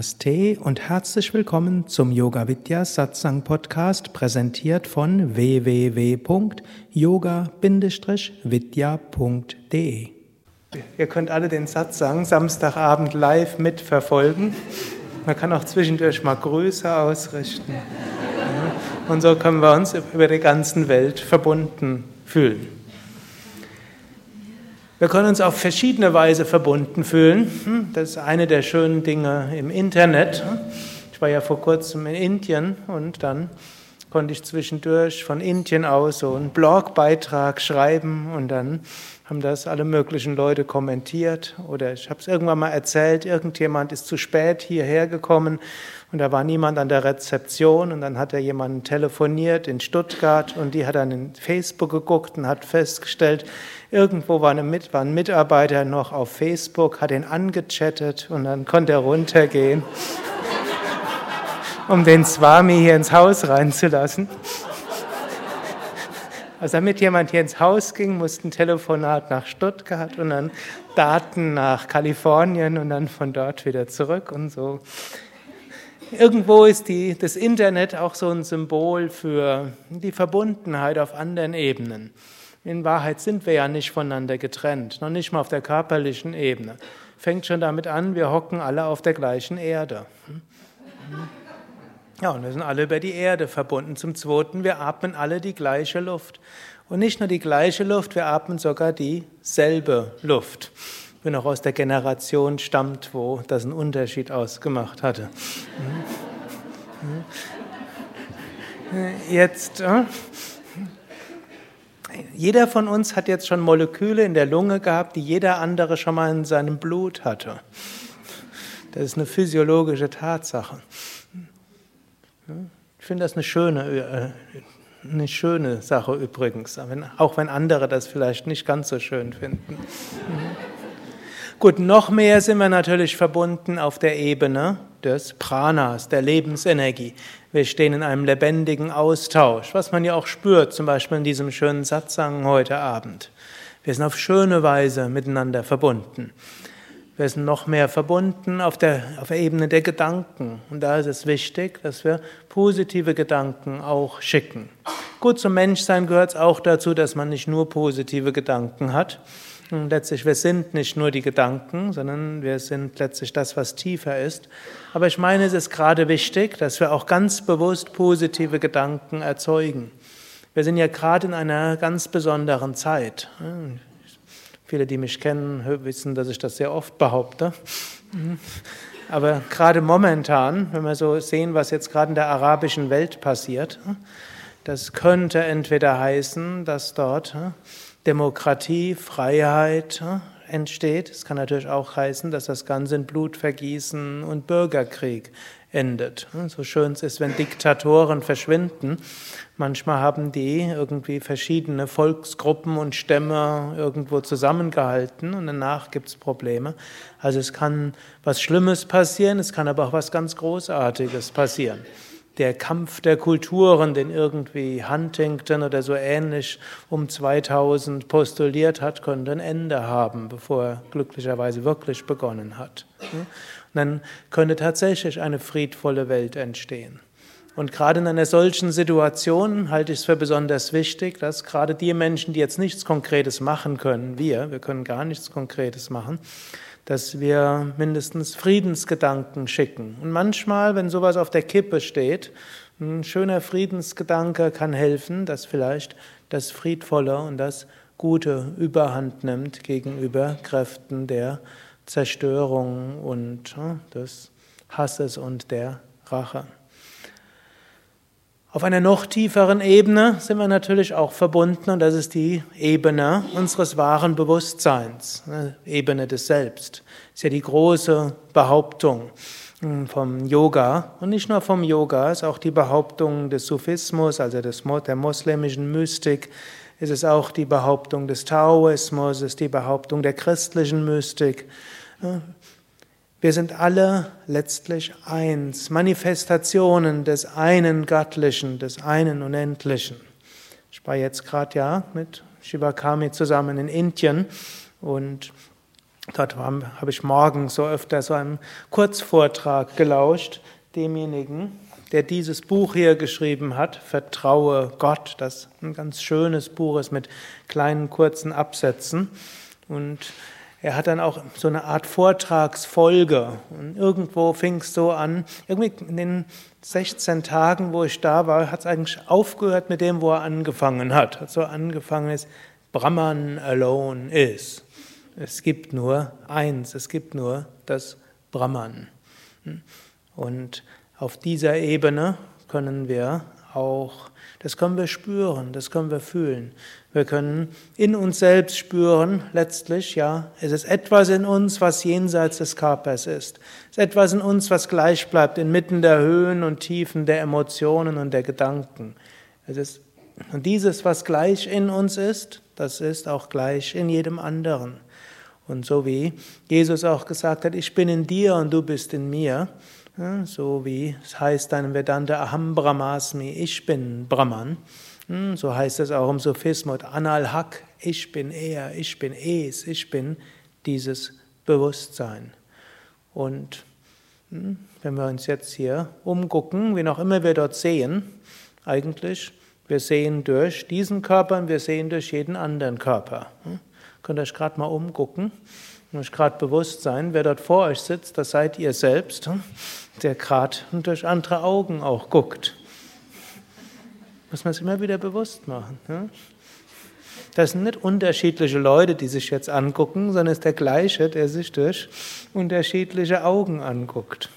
Namaste und herzlich willkommen zum Yoga Vidya Satsang Podcast, präsentiert von www.yoga-vidya.de. Ihr könnt alle den Satsang Samstagabend live mitverfolgen. Man kann auch zwischendurch mal Grüße ausrichten. Und so können wir uns über die ganze Welt verbunden fühlen. Wir können uns auf verschiedene Weise verbunden fühlen. Hm, das ist eine der schönen Dinge im Internet. Ich war ja vor kurzem in Indien und dann konnte ich zwischendurch von Indien aus so einen Blogbeitrag schreiben und dann haben das alle möglichen Leute kommentiert oder ich habe es irgendwann mal erzählt, irgendjemand ist zu spät hierher gekommen und da war niemand an der Rezeption und dann hat er jemanden telefoniert in Stuttgart und die hat dann in Facebook geguckt und hat festgestellt, irgendwo war, eine, war ein Mitarbeiter noch auf Facebook, hat ihn angechattet und dann konnte er runtergehen, um den Swami hier ins Haus reinzulassen. Also damit jemand hier ins Haus ging, musste ein Telefonat nach Stuttgart und dann Daten nach Kalifornien und dann von dort wieder zurück und so. Irgendwo ist die, das Internet auch so ein Symbol für die Verbundenheit auf anderen Ebenen. In Wahrheit sind wir ja nicht voneinander getrennt, noch nicht mal auf der körperlichen Ebene. Fängt schon damit an, wir hocken alle auf der gleichen Erde. Ja, und wir sind alle über die Erde verbunden. Zum Zweiten, wir atmen alle die gleiche Luft. Und nicht nur die gleiche Luft, wir atmen sogar dieselbe Luft. Bin auch aus der Generation stammt, wo das einen Unterschied ausgemacht hatte. Jetzt, äh, jeder von uns hat jetzt schon Moleküle in der Lunge gehabt, die jeder andere schon mal in seinem Blut hatte. Das ist eine physiologische Tatsache. Ich finde das eine schöne, äh, eine schöne Sache übrigens, auch wenn andere das vielleicht nicht ganz so schön finden. Gut, noch mehr sind wir natürlich verbunden auf der Ebene des Pranas, der Lebensenergie. Wir stehen in einem lebendigen Austausch, was man ja auch spürt, zum Beispiel in diesem schönen Satzang heute Abend. Wir sind auf schöne Weise miteinander verbunden. Wir sind noch mehr verbunden auf der, auf der Ebene der Gedanken. Und da ist es wichtig, dass wir positive Gedanken auch schicken. Gut, zum Menschsein gehört es auch dazu, dass man nicht nur positive Gedanken hat. Und letztlich, wir sind nicht nur die Gedanken, sondern wir sind letztlich das, was tiefer ist. Aber ich meine, es ist gerade wichtig, dass wir auch ganz bewusst positive Gedanken erzeugen. Wir sind ja gerade in einer ganz besonderen Zeit. Viele, die mich kennen, wissen, dass ich das sehr oft behaupte. Mhm. Aber gerade momentan, wenn wir so sehen, was jetzt gerade in der arabischen Welt passiert, das könnte entweder heißen, dass dort Demokratie, Freiheit entsteht. Es kann natürlich auch heißen, dass das Ganze in Blutvergießen und Bürgerkrieg endet. So schön es ist, wenn Diktatoren verschwinden. Manchmal haben die irgendwie verschiedene Volksgruppen und Stämme irgendwo zusammengehalten und danach gibt es Probleme. Also es kann was Schlimmes passieren, es kann aber auch was ganz Großartiges passieren der Kampf der Kulturen, den irgendwie Huntington oder so ähnlich um 2000 postuliert hat, könnte ein Ende haben, bevor er glücklicherweise wirklich begonnen hat. Dann könnte tatsächlich eine friedvolle Welt entstehen. Und gerade in einer solchen Situation halte ich es für besonders wichtig, dass gerade die Menschen, die jetzt nichts Konkretes machen können, wir, wir können gar nichts Konkretes machen, dass wir mindestens Friedensgedanken schicken. Und manchmal, wenn sowas auf der Kippe steht, ein schöner Friedensgedanke kann helfen, dass vielleicht das Friedvolle und das Gute überhand nimmt gegenüber Kräften der Zerstörung und des Hasses und der Rache. Auf einer noch tieferen Ebene sind wir natürlich auch verbunden und das ist die Ebene unseres wahren Bewusstseins, ne, Ebene des Selbst. Das ist ja die große Behauptung hm, vom Yoga und nicht nur vom Yoga, es ist auch die Behauptung des Sufismus, also des, der muslimischen Mystik, es ist auch die Behauptung des Taoismus, es ist die Behauptung der christlichen Mystik. Wir sind alle letztlich eins, Manifestationen des einen Göttlichen, des einen Unendlichen. Ich war jetzt gerade ja mit Shivakami zusammen in Indien und Dort habe ich morgens so öfter so einen Kurzvortrag gelauscht, demjenigen, der dieses Buch hier geschrieben hat, Vertraue Gott, das ein ganz schönes Buch ist mit kleinen kurzen Absätzen. Und er hat dann auch so eine Art Vortragsfolge. Und irgendwo fing es so an, irgendwie in den 16 Tagen, wo ich da war, hat es eigentlich aufgehört mit dem, wo er angefangen hat. Hat so angefangen ist, Brahman alone is. Es gibt nur eins, es gibt nur das Brahman. Und auf dieser Ebene können wir auch, das können wir spüren, das können wir fühlen. Wir können in uns selbst spüren, letztlich, ja, es ist etwas in uns, was jenseits des Körpers ist. Es ist etwas in uns, was gleich bleibt inmitten der Höhen und Tiefen der Emotionen und der Gedanken. Es ist, und dieses, was gleich in uns ist, das ist auch gleich in jedem anderen. Und so wie Jesus auch gesagt hat, ich bin in dir und du bist in mir, so wie es heißt dann Vedanta Aham Brahmasmi, ich bin Brahman, hm, so heißt es auch im Sophismus, Anal Hak, ich bin er, ich bin es, ich bin dieses Bewusstsein. Und hm, wenn wir uns jetzt hier umgucken, wie noch immer wir dort sehen, eigentlich, wir sehen durch diesen Körper und wir sehen durch jeden anderen Körper. Hm, könnt ihr euch gerade mal umgucken und euch gerade bewusst sein, wer dort vor euch sitzt, das seid ihr selbst, der gerade durch andere Augen auch guckt. Muss man es immer wieder bewusst machen. Das sind nicht unterschiedliche Leute, die sich jetzt angucken, sondern es ist der gleiche, der sich durch unterschiedliche Augen anguckt.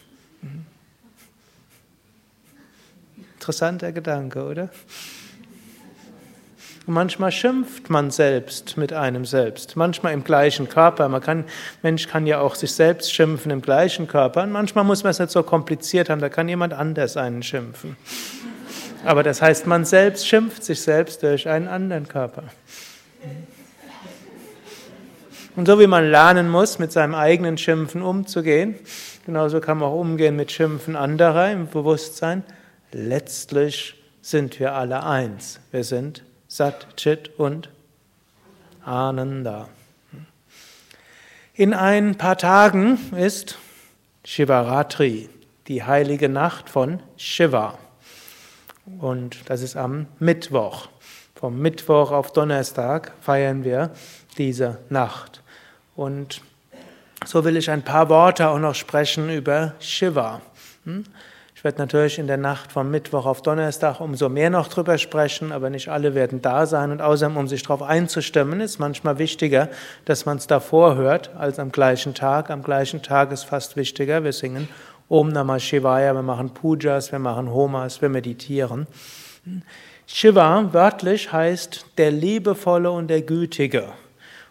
Interessanter Gedanke, oder? Und manchmal schimpft man selbst mit einem selbst, manchmal im gleichen Körper. Man kann, Mensch kann ja auch sich selbst schimpfen im gleichen Körper. Und manchmal muss man es nicht so kompliziert haben, da kann jemand anders einen schimpfen. Aber das heißt, man selbst schimpft sich selbst durch einen anderen Körper. Und so wie man lernen muss, mit seinem eigenen Schimpfen umzugehen, genauso kann man auch umgehen mit Schimpfen anderer im Bewusstsein. Letztlich sind wir alle eins. Wir sind Sat, Chit und Ananda. In ein paar Tagen ist Shivaratri, die heilige Nacht von Shiva. Und das ist am Mittwoch. Vom Mittwoch auf Donnerstag feiern wir diese Nacht. Und so will ich ein paar Worte auch noch sprechen über Shiva. Hm? Ich werde natürlich in der Nacht vom Mittwoch auf Donnerstag umso mehr noch drüber sprechen, aber nicht alle werden da sein. Und außerdem, um sich darauf einzustimmen, ist manchmal wichtiger, dass man es davor hört, als am gleichen Tag. Am gleichen Tag ist fast wichtiger. Wir singen Om Namah Shivaya, wir machen Pujas, wir machen Homas, wir meditieren. Shiva wörtlich heißt der Liebevolle und der Gütige.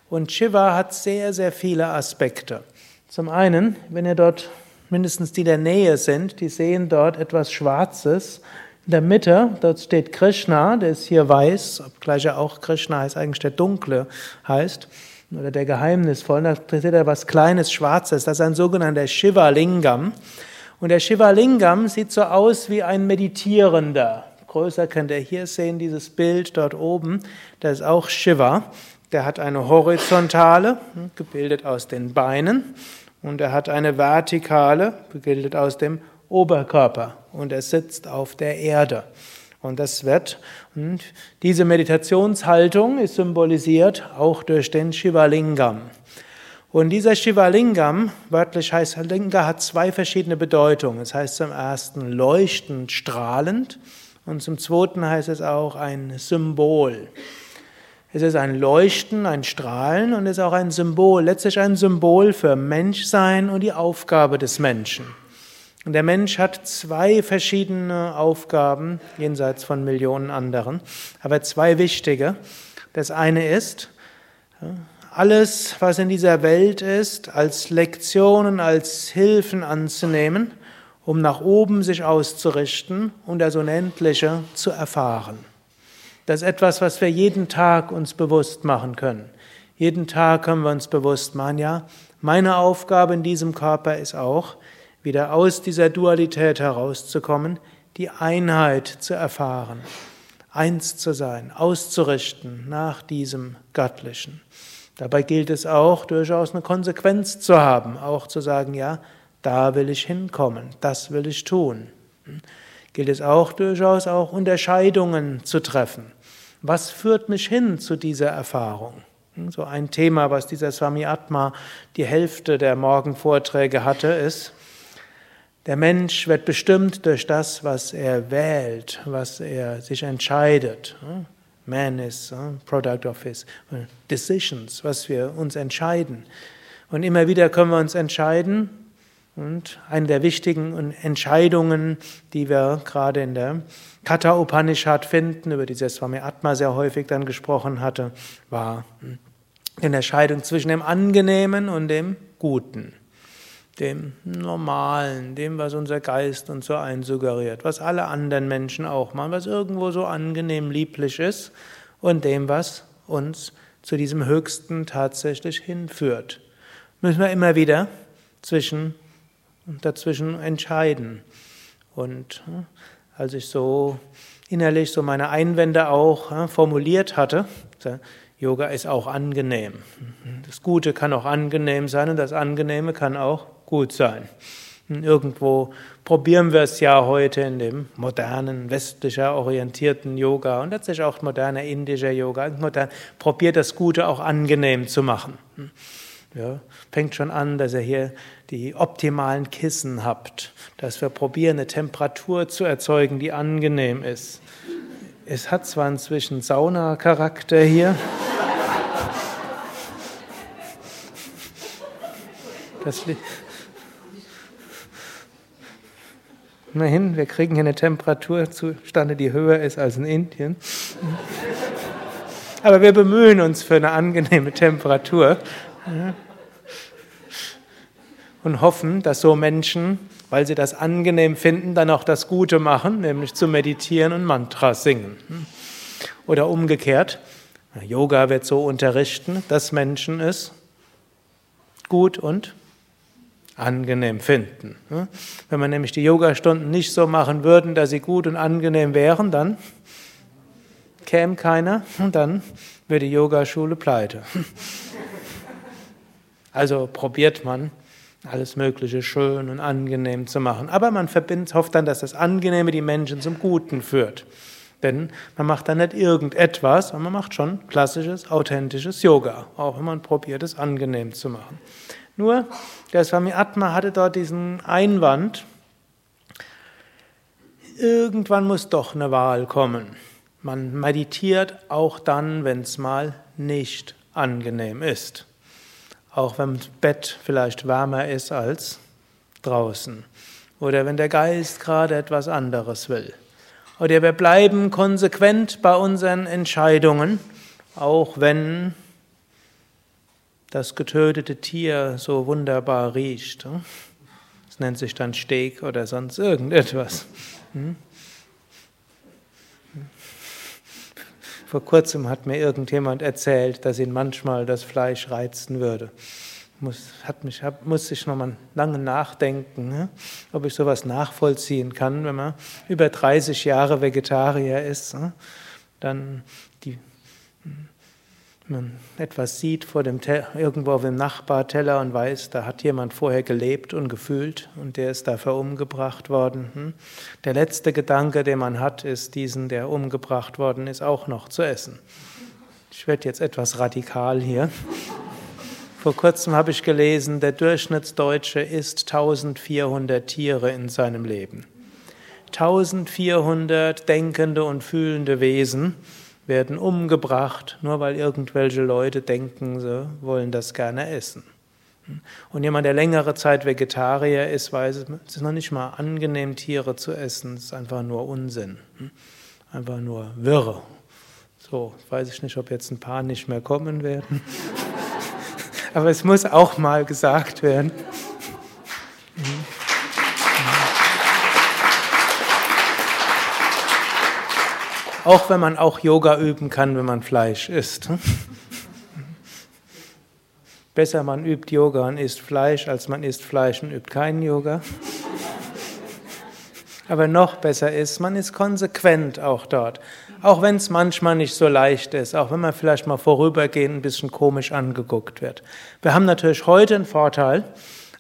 Und Shiva hat sehr, sehr viele Aspekte. Zum einen, wenn ihr dort mindestens die der Nähe sind, die sehen dort etwas Schwarzes. In der Mitte, dort steht Krishna, der ist hier weiß, obgleich er auch Krishna heißt, eigentlich der Dunkle heißt, oder der Geheimnisvolle. Da seht ihr was Kleines, Schwarzes, das ist ein sogenannter Shiva Lingam. Und der Shiva Lingam sieht so aus wie ein Meditierender. Größer könnt ihr hier sehen, dieses Bild dort oben. Das ist auch Shiva. Der hat eine horizontale, hm, gebildet aus den Beinen. Und er hat eine vertikale, gebildet aus dem Oberkörper. Und er sitzt auf der Erde. Und das wird, und diese Meditationshaltung ist symbolisiert auch durch den Shivalingam. Und dieser Shivalingam, wörtlich heißt Linga, hat zwei verschiedene Bedeutungen. Es heißt zum ersten leuchtend, strahlend und zum zweiten heißt es auch ein Symbol. Es ist ein Leuchten, ein Strahlen und es ist auch ein Symbol, letztlich ein Symbol für Menschsein und die Aufgabe des Menschen. Und der Mensch hat zwei verschiedene Aufgaben, jenseits von Millionen anderen, aber zwei wichtige. Das eine ist, alles, was in dieser Welt ist, als Lektionen, als Hilfen anzunehmen, um nach oben sich auszurichten und das Unendliche zu erfahren. Das ist etwas, was wir jeden Tag uns bewusst machen können. Jeden Tag können wir uns bewusst machen, ja, meine Aufgabe in diesem Körper ist auch, wieder aus dieser Dualität herauszukommen, die Einheit zu erfahren, eins zu sein, auszurichten nach diesem Göttlichen. Dabei gilt es auch, durchaus eine Konsequenz zu haben, auch zu sagen, ja, da will ich hinkommen, das will ich tun. Gilt es auch durchaus auch Unterscheidungen zu treffen. Was führt mich hin zu dieser Erfahrung? So ein Thema, was dieser Swami Atma die Hälfte der Morgenvorträge hatte, ist, der Mensch wird bestimmt durch das, was er wählt, was er sich entscheidet. Man is a product of his decisions, was wir uns entscheiden. Und immer wieder können wir uns entscheiden. Und eine der wichtigen Entscheidungen, die wir gerade in der Katha Upanishad finden, über die Swami Atma sehr häufig dann gesprochen hatte, war die Entscheidung zwischen dem Angenehmen und dem Guten dem Normalen, dem, was unser Geist uns so einsuggeriert, was alle anderen Menschen auch machen, was irgendwo so angenehm lieblich ist und dem, was uns zu diesem Höchsten tatsächlich hinführt. Müssen wir immer wieder zwischen dazwischen entscheiden. Und hm, als ich so innerlich so meine Einwände auch hm, formuliert hatte, Yoga ist auch angenehm. Das Gute kann auch angenehm sein und das Angenehme kann auch gut sein. Irgendwo probieren wir es ja heute in dem modernen, westlicher orientierten Yoga und letztlich auch moderner indischer Yoga. Modern, probiert das Gute auch angenehm zu machen. Ja, fängt schon an, dass ihr hier die optimalen Kissen habt, dass wir probieren, eine Temperatur zu erzeugen, die angenehm ist. Es hat zwar inzwischen Sauna-Charakter hier. Das liegt. Immerhin, wir kriegen hier eine Temperatur zustande, die höher ist als in Indien. Aber wir bemühen uns für eine angenehme Temperatur und hoffen, dass so Menschen, weil sie das angenehm finden, dann auch das Gute machen, nämlich zu meditieren und Mantras singen. Oder umgekehrt, Yoga wird so unterrichten, dass Menschen es gut und angenehm finden. Wenn man nämlich die Yogastunden nicht so machen würden, dass sie gut und angenehm wären, dann käme keiner und dann wäre die Yogaschule pleite. Also probiert man alles Mögliche schön und angenehm zu machen. Aber man verbindet, hofft dann, dass das Angenehme die Menschen zum Guten führt. Denn man macht dann nicht irgendetwas, sondern man macht schon klassisches, authentisches Yoga, auch wenn man probiert, es angenehm zu machen. Nur, der Swami Atma hatte dort diesen Einwand, irgendwann muss doch eine Wahl kommen. Man meditiert auch dann, wenn es mal nicht angenehm ist. Auch wenn das Bett vielleicht wärmer ist als draußen. Oder wenn der Geist gerade etwas anderes will. Oder wir bleiben konsequent bei unseren Entscheidungen, auch wenn das getötete Tier so wunderbar riecht. Hm? Das nennt sich dann Steak oder sonst irgendetwas. Hm? Vor kurzem hat mir irgendjemand erzählt, dass ihn manchmal das Fleisch reizen würde. Muss, hat mich, hab, muss ich nochmal lange nachdenken, ne? ob ich sowas nachvollziehen kann, wenn man über 30 Jahre Vegetarier ist. Ne? Dann man etwas sieht vor dem irgendwo auf dem Nachbarteller und weiß, da hat jemand vorher gelebt und gefühlt und der ist dafür umgebracht worden. Hm? Der letzte Gedanke, den man hat, ist diesen, der umgebracht worden ist, auch noch zu essen. Ich werde jetzt etwas radikal hier. Vor kurzem habe ich gelesen, der Durchschnittsdeutsche isst 1400 Tiere in seinem Leben. 1400 denkende und fühlende Wesen werden umgebracht, nur weil irgendwelche Leute denken, sie wollen das gerne essen. Und jemand, der längere Zeit Vegetarier ist, weiß, es ist noch nicht mal angenehm, Tiere zu essen, es ist einfach nur Unsinn. Einfach nur Wirre. So, weiß ich nicht, ob jetzt ein paar nicht mehr kommen werden. Aber es muss auch mal gesagt werden. Auch wenn man auch Yoga üben kann, wenn man Fleisch isst. Besser man übt Yoga und isst Fleisch, als man isst Fleisch und übt keinen Yoga. Aber noch besser ist, man ist konsequent auch dort. Auch wenn es manchmal nicht so leicht ist, auch wenn man vielleicht mal vorübergehend ein bisschen komisch angeguckt wird. Wir haben natürlich heute einen Vorteil.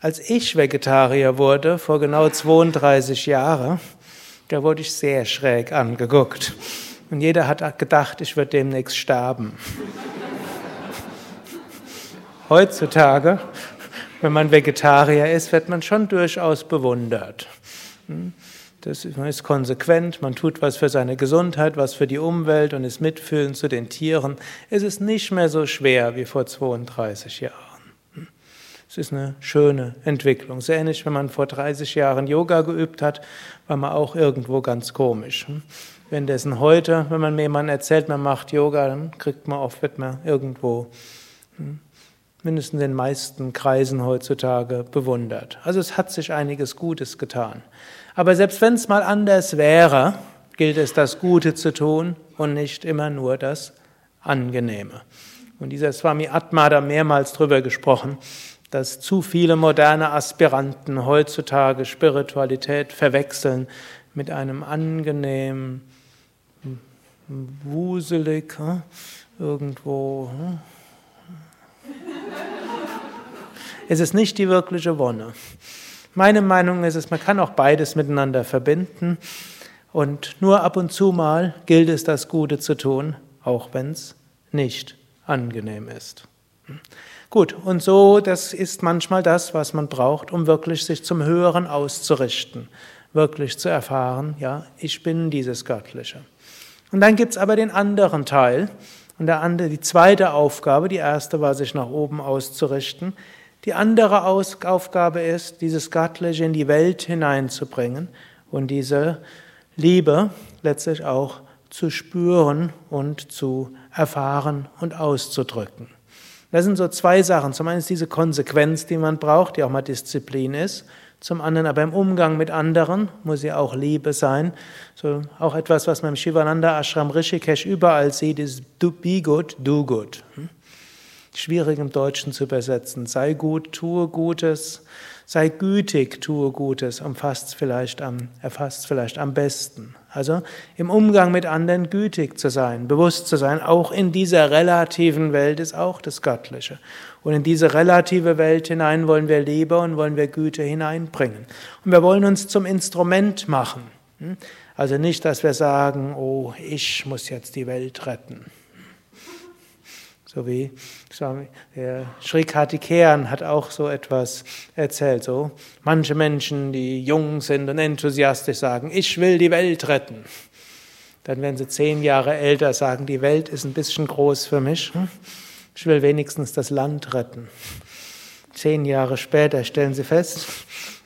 Als ich Vegetarier wurde, vor genau 32 Jahren, da wurde ich sehr schräg angeguckt. Und jeder hat gedacht, ich würde demnächst sterben. Heutzutage, wenn man Vegetarier ist, wird man schon durchaus bewundert. Hm? Das, man ist konsequent, man tut was für seine Gesundheit, was für die Umwelt und ist mitfühlend zu den Tieren. Es ist nicht mehr so schwer wie vor 32 Jahren. Hm? Es ist eine schöne Entwicklung. Sehr ähnlich, wenn man vor 30 Jahren Yoga geübt hat, war man auch irgendwo ganz komisch. Hm? Währenddessen heute, wenn man mir jemandem erzählt, man macht Yoga, dann kriegt man oft, wird man irgendwo mindestens in den meisten Kreisen heutzutage bewundert. Also es hat sich einiges Gutes getan. Aber selbst wenn es mal anders wäre, gilt es, das Gute zu tun und nicht immer nur das Angenehme. Und dieser Swami Atma hat da mehrmals drüber gesprochen, dass zu viele moderne Aspiranten heutzutage Spiritualität verwechseln mit einem angenehmen, wuselig, hm, irgendwo hm, es ist nicht die wirkliche Wonne. Meine Meinung ist es, man kann auch beides miteinander verbinden und nur ab und zu mal gilt es, das Gute zu tun, auch wenn es nicht angenehm ist. Gut, und so, das ist manchmal das, was man braucht, um wirklich sich zum Höheren auszurichten, wirklich zu erfahren, ja, ich bin dieses Göttliche. Und dann gibt es aber den anderen Teil, und der andere, die zweite Aufgabe, die erste war, sich nach oben auszurichten, die andere Aufgabe ist, dieses Göttliche in die Welt hineinzubringen und diese Liebe letztlich auch zu spüren und zu erfahren und auszudrücken. Das sind so zwei Sachen. Zum einen ist diese Konsequenz, die man braucht, die auch mal Disziplin ist. Zum anderen aber im Umgang mit anderen muss ja auch Liebe sein. So auch etwas, was man im Shivananda Ashram Rishikesh überall sieht, ist do, be good, do good. Hm? schwierig im Deutschen zu übersetzen. Sei gut, tue Gutes, sei gütig, tue Gutes, umfasst vielleicht am, erfasst vielleicht am besten. Also im Umgang mit anderen gütig zu sein, bewusst zu sein, auch in dieser relativen Welt ist auch das Göttliche. Und in diese relative Welt hinein wollen wir Liebe und wollen wir Güte hineinbringen. Und wir wollen uns zum Instrument machen. Also nicht, dass wir sagen, oh, ich muss jetzt die Welt retten. So wie der Sri Kartikeyan hat auch so etwas erzählt. So manche Menschen, die jung sind und enthusiastisch sagen, ich will die Welt retten. Dann werden sie zehn Jahre älter, sagen, die Welt ist ein bisschen groß für mich. Ich will wenigstens das Land retten. Zehn Jahre später stellen sie fest,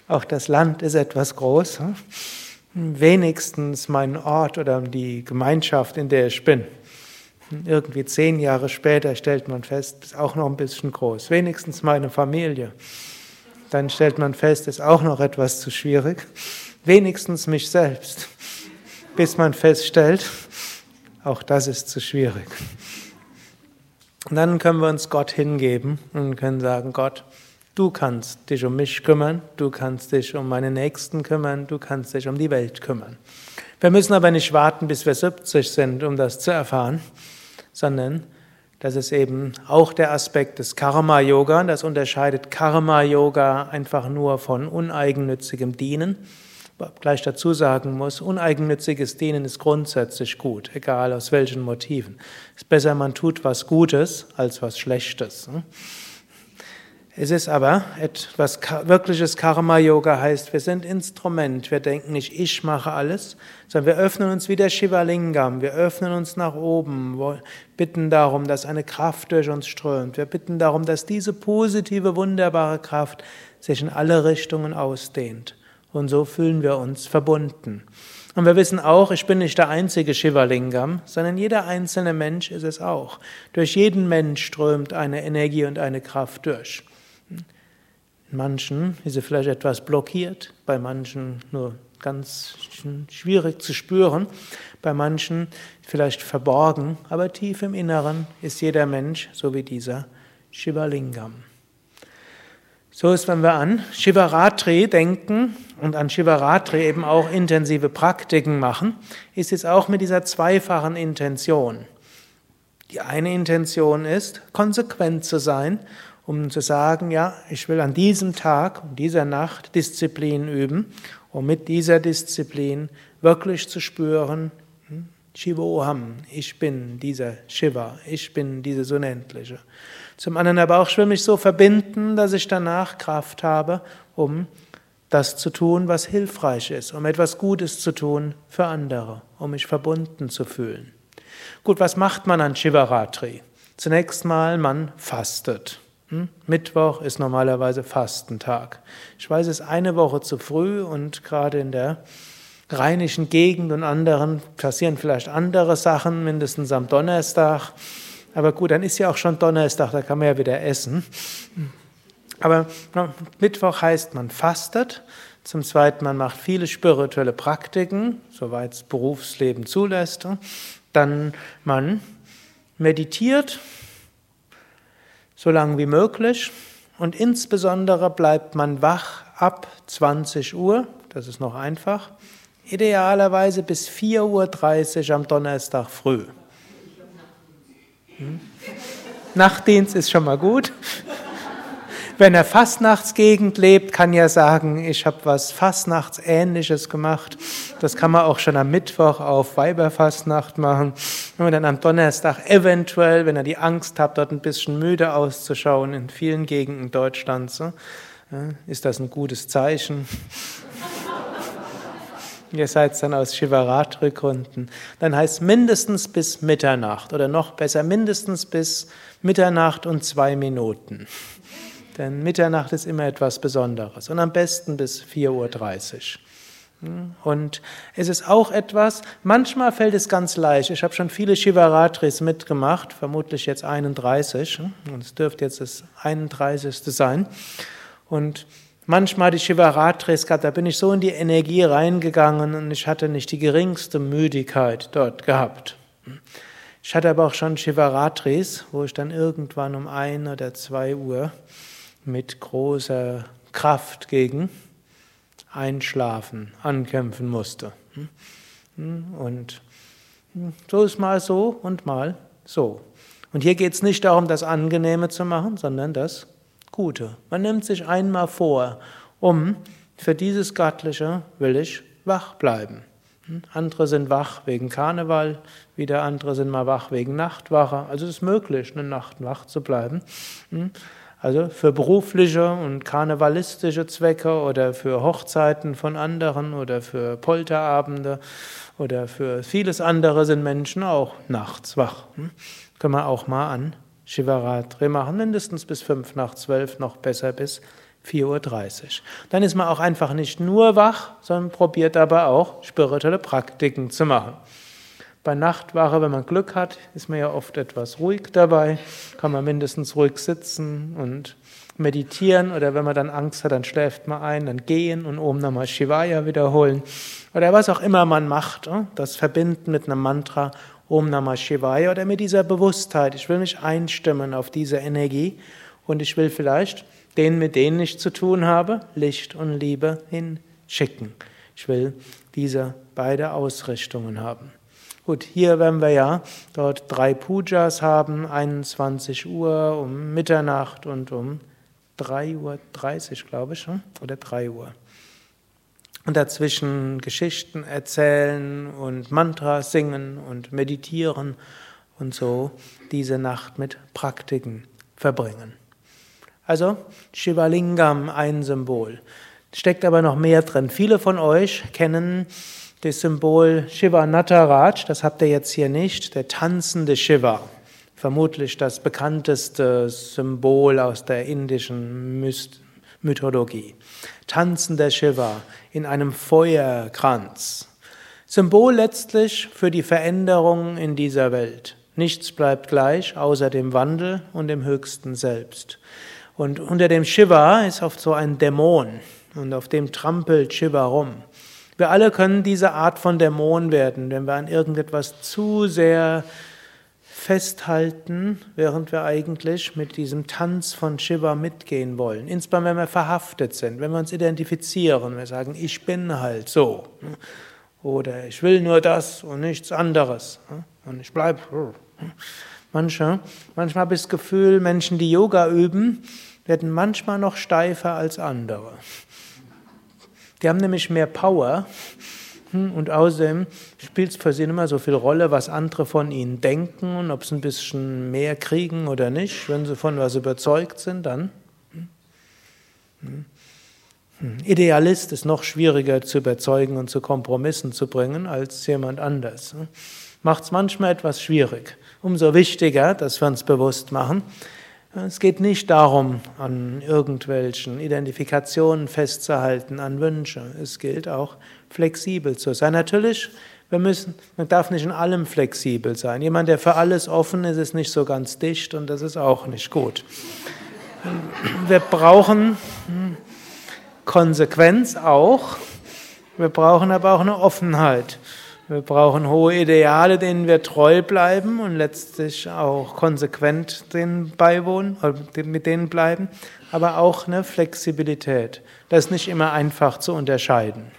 auch das Land ist etwas groß. Wenigstens mein Ort oder die Gemeinschaft, in der ich bin. Irgendwie zehn Jahre später stellt man fest, ist auch noch ein bisschen groß. Wenigstens meine Familie. Dann stellt man fest, ist auch noch etwas zu schwierig. Wenigstens mich selbst. Bis man feststellt, auch das ist zu schwierig. Und dann können wir uns Gott hingeben und können sagen, Gott, du kannst dich um mich kümmern, du kannst dich um meine Nächsten kümmern, du kannst dich um die Welt kümmern. Wir müssen aber nicht warten, bis wir 70 sind, um das zu erfahren sondern das ist eben auch der Aspekt des Karma-Yoga. Das unterscheidet Karma-Yoga einfach nur von uneigennützigem Dienen. Gleich dazu sagen muss, uneigennütziges Dienen ist grundsätzlich gut, egal aus welchen Motiven. Es ist besser, man tut was Gutes als was Schlechtes. Es ist aber etwas wirkliches Karma-Yoga heißt, wir sind Instrument. Wir denken nicht, ich mache alles, sondern wir öffnen uns wie der Shivalingam. Wir öffnen uns nach oben, bitten darum, dass eine Kraft durch uns strömt. Wir bitten darum, dass diese positive, wunderbare Kraft sich in alle Richtungen ausdehnt. Und so fühlen wir uns verbunden. Und wir wissen auch, ich bin nicht der einzige Shivalingam, sondern jeder einzelne Mensch ist es auch. Durch jeden Mensch strömt eine Energie und eine Kraft durch. In manchen ist sie vielleicht etwas blockiert, bei manchen nur ganz schwierig zu spüren, bei manchen vielleicht verborgen, aber tief im Inneren ist jeder Mensch so wie dieser Shivalingam. So ist, wenn wir an Shivaratri denken und an Shivaratri eben auch intensive Praktiken machen, ist es auch mit dieser zweifachen Intention. Die eine Intention ist, konsequent zu sein, um zu sagen, ja, ich will an diesem Tag und dieser Nacht Disziplin üben, um mit dieser Disziplin wirklich zu spüren, hm, Shivoham, ich bin dieser Shiva, ich bin dieses Unendliche. Zum anderen aber auch, ich will mich so verbinden, dass ich danach Kraft habe, um das zu tun, was hilfreich ist, um etwas Gutes zu tun für andere, um mich verbunden zu fühlen. Gut, was macht man an Shivaratri? Zunächst mal, man fastet. Hm? Mittwoch ist normalerweise Fastentag. Ich weiß, es ist eine Woche zu früh und gerade in der rheinischen Gegend und anderen passieren vielleicht andere Sachen, mindestens am Donnerstag. Aber gut, dann ist ja auch schon Donnerstag, da kann man ja wieder essen. Aber Mittwoch heißt, man fastet. Zum Zweiten, man macht viele spirituelle Praktiken, soweit es Berufsleben zulässt. Dann man meditiert, so lange wie möglich. Und insbesondere bleibt man wach ab 20 Uhr, das ist noch einfach, idealerweise bis 4.30 Uhr am Donnerstag früh. Hm? Nachtdienst ist schon mal gut. Wenn er Fastnachtsgegend lebt, kann ja sagen, ich habe was Fastnachtsähnliches gemacht. Das kann man auch schon am Mittwoch auf Weiberfastnacht machen. Und dann am Donnerstag eventuell, wenn er die Angst hat, dort ein bisschen müde auszuschauen, in vielen Gegenden Deutschlands, ist das ein gutes Zeichen. Ihr seid dann aus Shivaratri-Gründen. Dann heißt mindestens bis Mitternacht oder noch besser mindestens bis Mitternacht und zwei Minuten. Denn Mitternacht ist immer etwas Besonderes und am besten bis 4.30 Uhr. Und es ist auch etwas, manchmal fällt es ganz leicht. Ich habe schon viele Shivaratris mitgemacht, vermutlich jetzt 31, und es dürfte jetzt das 31. sein. Und manchmal die Shivaratris gehabt, da bin ich so in die Energie reingegangen und ich hatte nicht die geringste Müdigkeit dort gehabt. Ich hatte aber auch schon Shivaratris, wo ich dann irgendwann um ein oder zwei Uhr mit großer Kraft gegen Einschlafen ankämpfen musste. Und so ist mal so und mal so. Und hier geht es nicht darum, das Angenehme zu machen, sondern das Gute. Man nimmt sich einmal vor, um für dieses Göttliche will ich wach bleiben. Andere sind wach wegen Karneval, wieder andere sind mal wach wegen Nachtwache. Also es ist möglich, eine Nacht wach zu bleiben. Also für berufliche und karnevalistische Zwecke oder für Hochzeiten von anderen oder für Polterabende oder für vieles andere sind Menschen auch nachts wach. Hm? Können wir auch mal an Shivaratri machen, mindestens bis fünf nach zwölf, noch besser bis 4.30 Uhr. Dann ist man auch einfach nicht nur wach, sondern probiert aber auch spirituelle Praktiken zu machen. Bei Nachtwache, wenn man Glück hat, ist man ja oft etwas ruhig dabei, kann man mindestens ruhig sitzen und meditieren oder wenn man dann Angst hat, dann schläft man ein, dann gehen und Om Namah Shivaya wiederholen oder was auch immer man macht, oh, das verbinden mit einem Mantra Om Namah Shivaya oder mit dieser Bewusstheit. Ich will mich einstimmen auf diese Energie und ich will vielleicht denen, mit denen ich zu tun habe, Licht und Liebe hinschicken. Ich will diese beide Ausrichtungen haben. Gut, hier werden wir ja dort drei Pujas haben, 21 Uhr, um Mitternacht und um 3.30 Uhr, glaube ich, oder 3 Uhr. Und dazwischen Geschichten erzählen und Mantras singen und meditieren und so diese Nacht mit Praktiken verbringen. Also Shivalingam ein Symbol. Steckt aber noch mehr drin. Viele von euch kennen das Symbol Shiva Nataraj, das habt ihr jetzt hier nicht, der tanzende Shiva. Vermutlich das bekannteste Symbol aus der indischen Mythologie. Tanzender Shiva in einem Feuerkranz. Symbol letztlich für die Veränderung in dieser Welt. Nichts bleibt gleich außer dem Wandel und dem höchsten Selbst. Und unter dem Shiva ist oft so ein Dämon und auf dem trampelt Shiva rum. Wir alle können diese Art von Dämon werden, wenn wir an irgendetwas zu sehr festhalten, während wir eigentlich mit diesem Tanz von Shiva mitgehen wollen. Insbesondere wenn wir verhaftet sind, wenn wir uns identifizieren, wir sagen, ich bin halt so. Oder ich will nur das und nichts anderes. Und ich bleibe. Manche, manchmal habe ich das Gefühl, Menschen, die Yoga üben, werden manchmal noch steifer als andere. Die haben nämlich mehr Power hm, und außerdem spielt es für sie immer so viel Rolle, was andere von ihnen denken und ob sie ein bisschen mehr kriegen oder nicht. Wenn sie von was überzeugt sind, dann. Hm, hm. Idealist ist noch schwieriger zu überzeugen und zu Kompromissen zu bringen als jemand anders. Macht es manchmal etwas schwierig. Umso wichtiger, dass wir uns bewusst machen, es geht nicht darum, an irgendwelchen Identifikationen festzuhalten, an Wünsche. Es gilt auch, flexibel zu sein. Natürlich, wir müssen, man darf nicht in allem flexibel sein. Jemand, der für alles offen ist, ist nicht so ganz dicht und das ist auch nicht gut. Wir brauchen Konsequenz auch. Wir brauchen aber auch eine Offenheit. Wir brauchen hohe Ideale, denen wir treu bleiben und letztlich auch konsequent denen beiwohnen, äh, mit denen bleiben, aber auch eine Flexibilität. Das ist nicht immer einfach zu unterscheiden.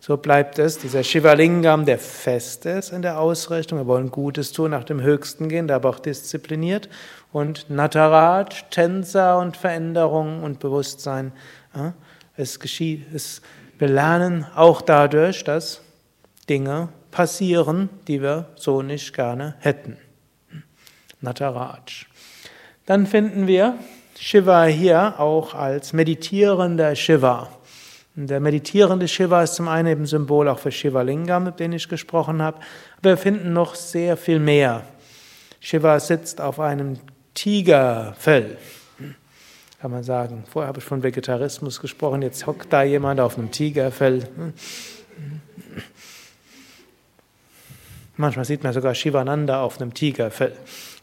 So bleibt es, dieser Shivalingam, der fest ist in der Ausrichtung, wir wollen Gutes tun, nach dem Höchsten gehen, der aber auch diszipliniert. Und Nataraj, Tänzer und Veränderung und Bewusstsein, es geschieht, es, wir lernen auch dadurch, dass Dinge passieren, die wir so nicht gerne hätten. Nataraj. Dann finden wir Shiva hier auch als meditierender Shiva. Der meditierende Shiva ist zum einen eben Symbol auch für Shiva Lingam, mit dem ich gesprochen habe, aber wir finden noch sehr viel mehr. Shiva sitzt auf einem Tigerfell. Kann man sagen. Vorher habe ich von Vegetarismus gesprochen, jetzt hockt da jemand auf einem Tigerfell. Manchmal sieht man sogar Shivananda auf einem Tigerfell.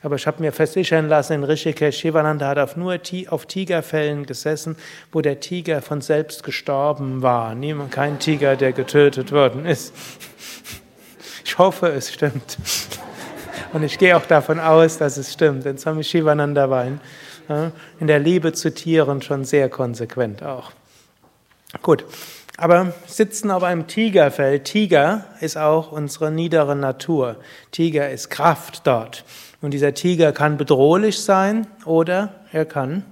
Aber ich habe mir versichern lassen, in Rishikesh, Shivananda hat auf nur auf Tigerfällen gesessen, wo der Tiger von selbst gestorben war. Niemand, kein Tiger, der getötet worden ist. Ich hoffe, es stimmt. Und ich gehe auch davon aus, dass es stimmt, denn Swami Shivananda war in, in der Liebe zu Tieren schon sehr konsequent auch. Gut, aber sitzen auf einem Tigerfell. Tiger ist auch unsere niedere Natur. Tiger ist Kraft dort. Und dieser Tiger kann bedrohlich sein oder er kann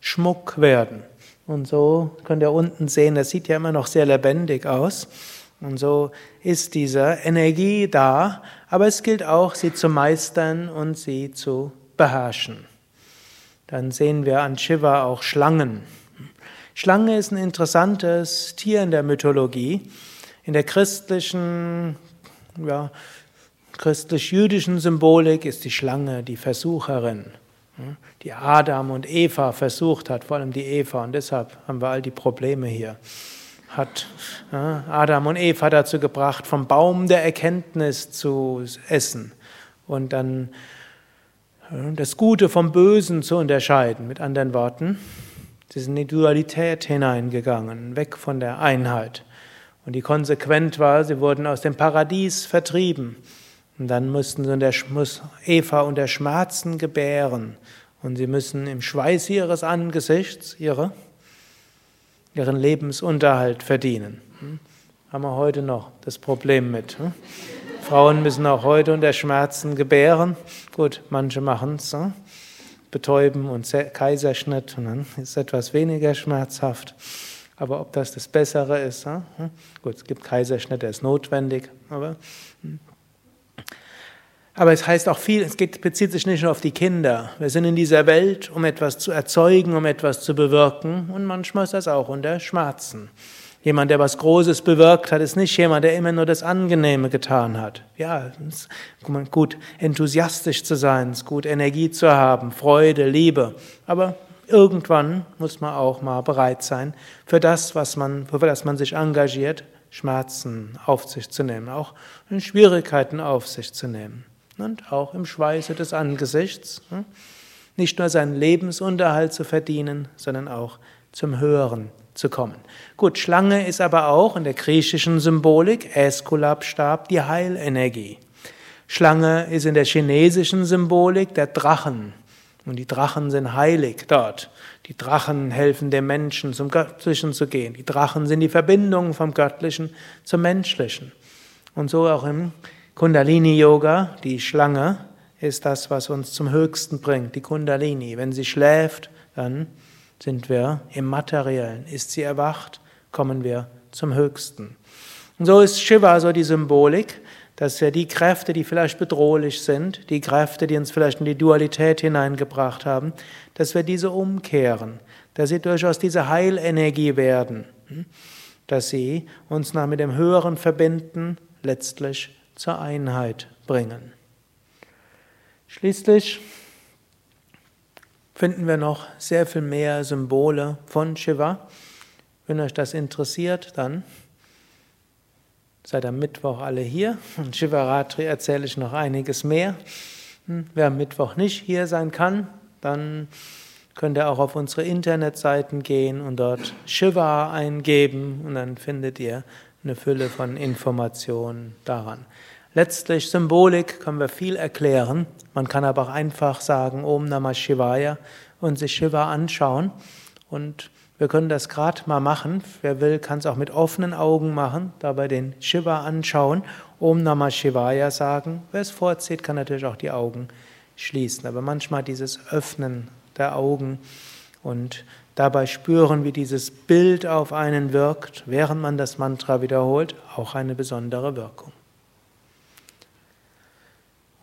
Schmuck werden. Und so könnt ihr unten sehen, das sieht ja immer noch sehr lebendig aus. Und so ist diese Energie da, aber es gilt auch, sie zu meistern und sie zu beherrschen. Dann sehen wir an Shiva auch Schlangen. Schlange ist ein interessantes Tier in der Mythologie. In der christlichen, ja, christlich-jüdischen Symbolik ist die Schlange die Versucherin, die Adam und Eva versucht hat, vor allem die Eva, und deshalb haben wir all die Probleme hier. Hat Adam und Eva dazu gebracht, vom Baum der Erkenntnis zu essen und dann das Gute vom Bösen zu unterscheiden. Mit anderen Worten, Sie sind in die Dualität hineingegangen, weg von der Einheit. Und die Konsequenz war, sie wurden aus dem Paradies vertrieben. Und dann mussten sie muss Eva unter Schmerzen gebären. Und sie müssen im Schweiß ihres Angesichts ihre, ihren Lebensunterhalt verdienen. Hm? Haben wir heute noch das Problem mit. Hm? Frauen müssen auch heute unter Schmerzen gebären. Gut, manche machen es. Hm? Betäuben und Kaiserschnitt und dann ist etwas weniger schmerzhaft. Aber ob das das Bessere ist, hm? gut, es gibt Kaiserschnitt, der ist notwendig, aber hm. aber es heißt auch viel, es bezieht sich nicht nur auf die Kinder. Wir sind in dieser Welt, um etwas zu erzeugen, um etwas zu bewirken und manchmal ist das auch unter Schmerzen. Jemand, der was Großes bewirkt hat, ist nicht jemand, der immer nur das Angenehme getan hat. Ja, es ist gut, enthusiastisch zu sein, es ist gut, Energie zu haben, Freude, Liebe. Aber irgendwann muss man auch mal bereit sein, für das, was man, für das man sich engagiert, Schmerzen auf sich zu nehmen, auch Schwierigkeiten auf sich zu nehmen. Und auch im Schweiße des Angesichts, hm, nicht nur seinen Lebensunterhalt zu verdienen, sondern auch zum Höheren zu kommen. Gut, Schlange ist aber auch in der griechischen Symbolik, Äskulapstab, die Heilenergie. Schlange ist in der chinesischen Symbolik der Drachen. Und die Drachen sind heilig dort. Die Drachen helfen dem Menschen zum Göttlichen zu gehen. Die Drachen sind die Verbindung vom Göttlichen zum Menschlichen. Und so auch im Kundalini-Yoga, die Schlange ist das, was uns zum Höchsten bringt, die Kundalini. Wenn sie schläft, dann sind wir im Materiellen. Ist sie erwacht, kommen wir zum Höchsten. Und so ist Shiva so die Symbolik, dass wir die Kräfte, die vielleicht bedrohlich sind, die Kräfte, die uns vielleicht in die Dualität hineingebracht haben, dass wir diese umkehren, dass sie durchaus diese Heilenergie werden, dass sie uns nach mit dem Höheren verbinden, letztlich zur Einheit bringen. Schließlich finden wir noch sehr viel mehr Symbole von Shiva. Wenn euch das interessiert, dann seid am Mittwoch alle hier. Und Shivaratri erzähle ich noch einiges mehr. Hm, wer am Mittwoch nicht hier sein kann, dann könnt ihr auch auf unsere Internetseiten gehen und dort Shiva eingeben und dann findet ihr eine Fülle von Informationen daran. Letztlich Symbolik können wir viel erklären. Man kann aber auch einfach sagen Om Namah Shivaya und sich Shiva anschauen. Und wir können das gerade mal machen. Wer will, kann es auch mit offenen Augen machen, dabei den Shiva anschauen, Om Namah Shivaya sagen. Wer es vorzieht, kann natürlich auch die Augen schließen. Aber manchmal dieses Öffnen der Augen und dabei spüren, wie dieses Bild auf einen wirkt, während man das Mantra wiederholt, auch eine besondere Wirkung.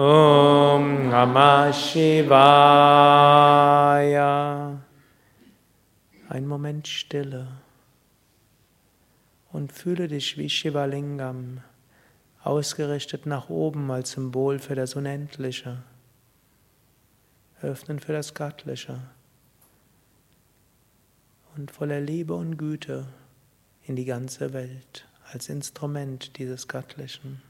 Om Namah Shivaya. Ein Moment Stille und fühle dich wie Shivalingam, ausgerichtet nach oben als Symbol für das Unendliche, öffnen für das Göttliche und voller Liebe und Güte in die ganze Welt als Instrument dieses Göttlichen.